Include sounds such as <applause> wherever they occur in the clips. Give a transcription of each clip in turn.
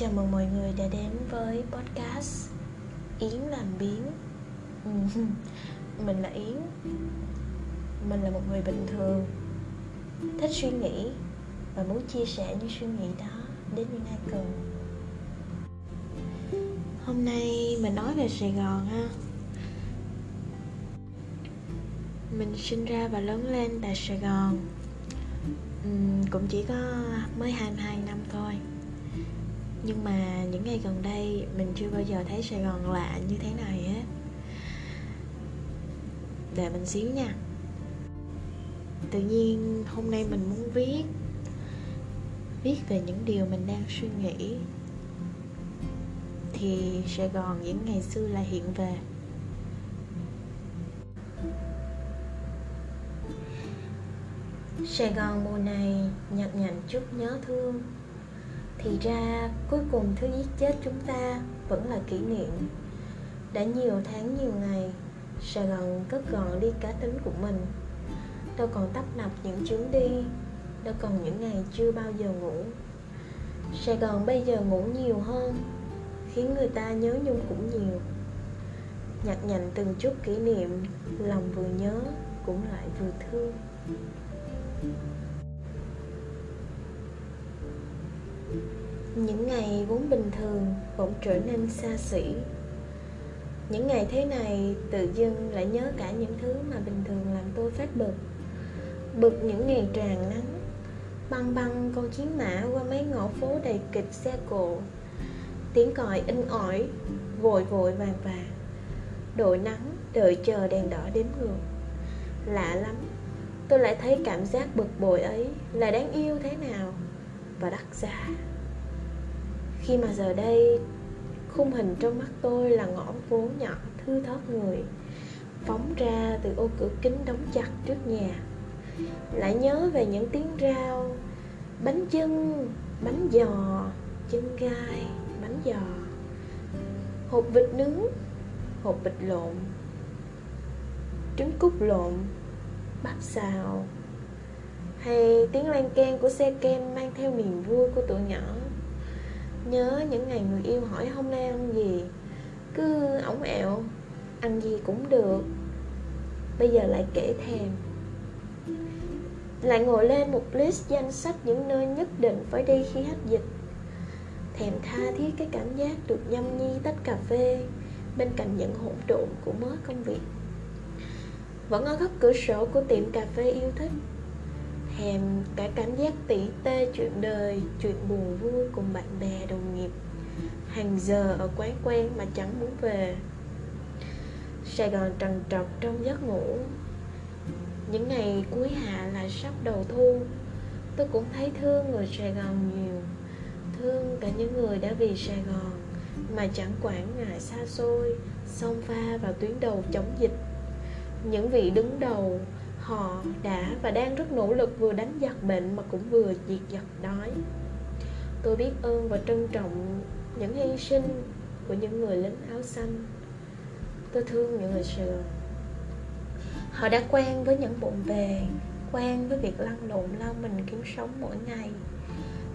Chào mừng mọi người đã đến với podcast Yến làm biến ừ, <laughs> Mình là Yến. Mình là một người bình thường Thích suy nghĩ Và muốn chia sẻ những suy nghĩ đó Đến những ai cần. Hôm nay mình nói về Sài Gòn ha Mình sinh ra và lớn lên tại Sài Gòn. Uhm, Cũng chỉ có mới 22 năm thôi nhưng mà những ngày gần đây, mình chưa bao giờ thấy sài gòn lạ như thế này hết để mình xíu nha. Tự nhiên hôm nay mình muốn viết. Viết về những điều mình đang suy nghĩ. Thì sài gòn những ngày xưa lại hiện về. Sài gòn mùa này nhặt nhạnh chút nhớ thương thì ra, cuối cùng thứ giết chết chúng ta vẫn là kỷ niệm. Đã nhiều tháng, nhiều ngày, sài gòn cất gọn đi cá tính của mình. Đâu còn tấp nập những chuyến đi, đâu còn những ngày chưa bao giờ ngủ. Sài gòn bây giờ ngủ nhiều hơn, khiến người ta nhớ nhung cũng nhiều. Nhặt nhạnh từng chút kỷ niệm, lòng vừa nhớ cũng lại vừa thương. Những ngày vốn bình thường bỗng trở nên xa xỉ. Những ngày thế này, tự dưng lại nhớ cả những thứ mà bình thường làm tôi phát bực. Bực những ngày tràn nắng, băng băng con chiến mã qua mấy ngõ phố đầy kịch xe cộ. Tiếng còi in ỏi, vội vội vàng vàng. Đội nắng đợi chờ đèn đỏ đếm ngược. Lạ lắm, tôi lại thấy cảm giác bực bội ấy là đáng yêu thế nào và đắt giá khi mà giờ đây, khung hình trong mắt tôi là ngõ phố nhỏ, thư thớt người, phóng ra từ ô cửa kính đóng chặt trước nhà. Lại nhớ về những tiếng rao, bánh chưng, bánh giò chân gai, bánh giò. Hộp vịt nướng, hộp vịt lộn, trứng cút lộn, bắp xào. Hay tiếng lan can của xe kem mang theo niềm vui của tụi nhỏ. Nhớ những ngày người yêu hỏi hôm nay ăn gì. Cứ ổng ẹo Ăn gì cũng được. Bây giờ lại kể thèm Lại ngồi lên một list danh sách những nơi nhất định phải đi khi hết dịch. Thèm tha thiết cái cảm giác được nhâm nhi tách cà phê Bên cạnh những hỗn độn của mớ công việc. Vẫn ở góc cửa sổ của tiệm cà phê yêu thích thèm cả cảm giác tỉ tê chuyện đời, chuyện buồn vui cùng bạn bè, đồng nghiệp. Hàng giờ ở quán quen mà chẳng muốn về. Sài gòn trần trọc trong giấc ngủ. Những ngày cuối hạ là sắp đầu thu. Tôi cũng thấy thương người sài gòn nhiều. Thương cả những người đã vì sài gòn mà chẳng quản ngại xa xôi, xông pha vào tuyến đầu chống dịch. Những vị đứng đầu họ đã và đang rất nỗ lực vừa đánh giặc bệnh mà cũng vừa diệt giặc đói. Tôi biết ơn và trân trọng những hy sinh của những người lính áo xanh. Tôi thương những người sườn. họ đã quen với những bộn bề, quen với việc lăn lộn lao mình kiếm sống mỗi ngày.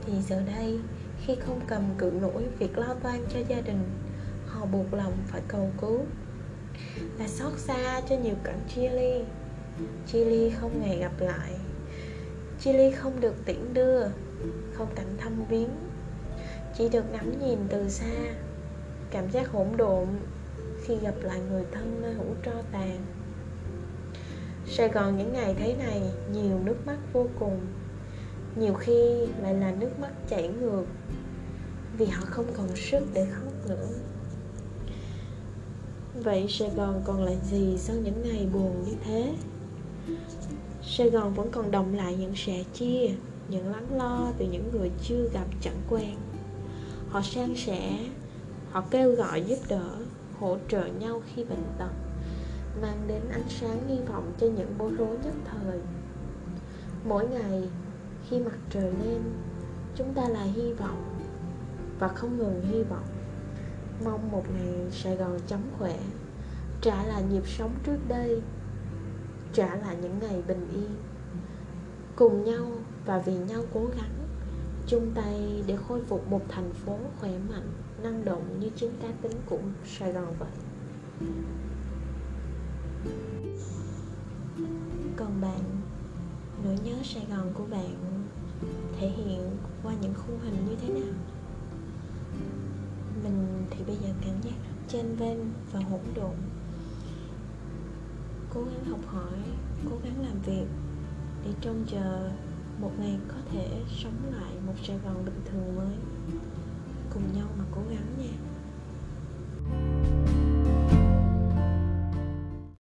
Thì giờ đây, khi không cầm cự nổi việc lo toan cho gia đình, họ buộc lòng phải cầu cứu. Là xót xa cho nhiều cảnh chia ly. Chili không ngày gặp lại. Chili không được tiễn đưa, Không cảnh thăm viếng. Chỉ được ngắm nhìn từ xa. Cảm giác hỗn độn Khi gặp lại người thân nơi hũ tro tàn. Sài Gòn những ngày thế này, Nhiều nước mắt vô cùng. Nhiều khi lại là nước mắt chảy ngược, Vì họ không còn sức để khóc nữa. Vậy Sài Gòn còn lại gì sau những ngày buồn như thế? Sài Gòn vẫn còn đồng lại những sẻ chia, Những lắng lo từ những người chưa gặp chẳng quen. Họ san sẻ, Họ kêu gọi giúp đỡ, Hỗ trợ nhau khi bệnh tật, Mang đến ánh sáng hy vọng cho những bối rối nhất thời. Mỗi ngày, khi mặt trời lên, Chúng ta là hy vọng Và không ngừng hy vọng. Mong một ngày Sài Gòn chóng khỏe, Trả lại nhịp sống trước đây trả lại những ngày bình yên. Cùng nhau và vì nhau cố gắng, chung tay để khôi phục một thành phố khỏe mạnh, năng động như chính cá tính của sài gòn vậy. Còn bạn, nỗi nhớ sài gòn của bạn thể hiện qua những khung hình như thế nào? Mình thì bây giờ cảm giác trên ven và hỗn độn cố gắng học hỏi, cố gắng làm việc để trông chờ một ngày có thể sống lại một sài gòn bình thường mới. Cùng nhau mà cố gắng nha. thank you